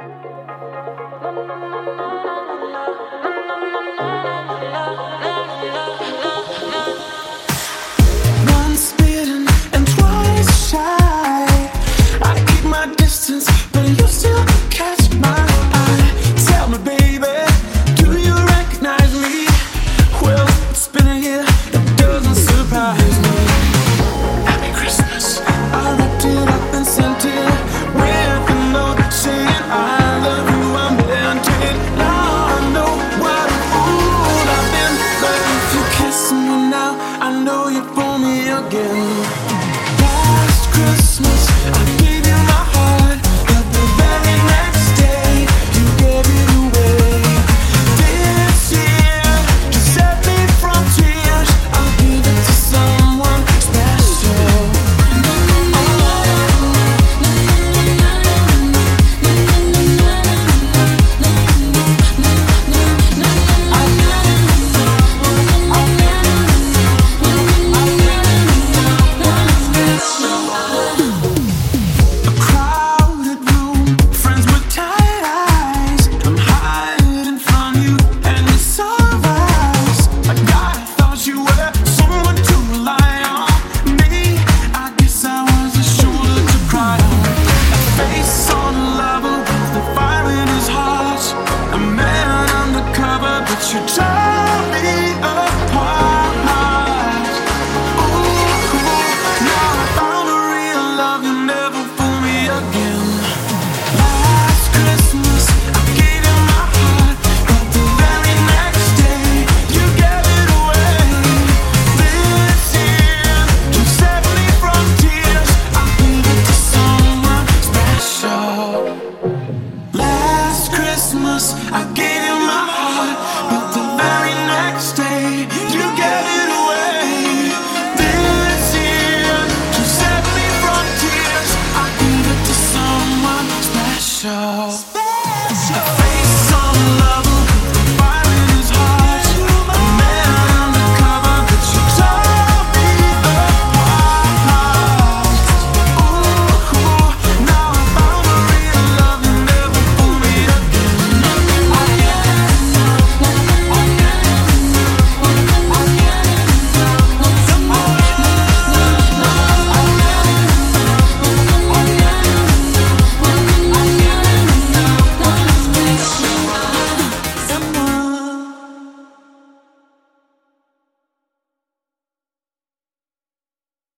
you again. Try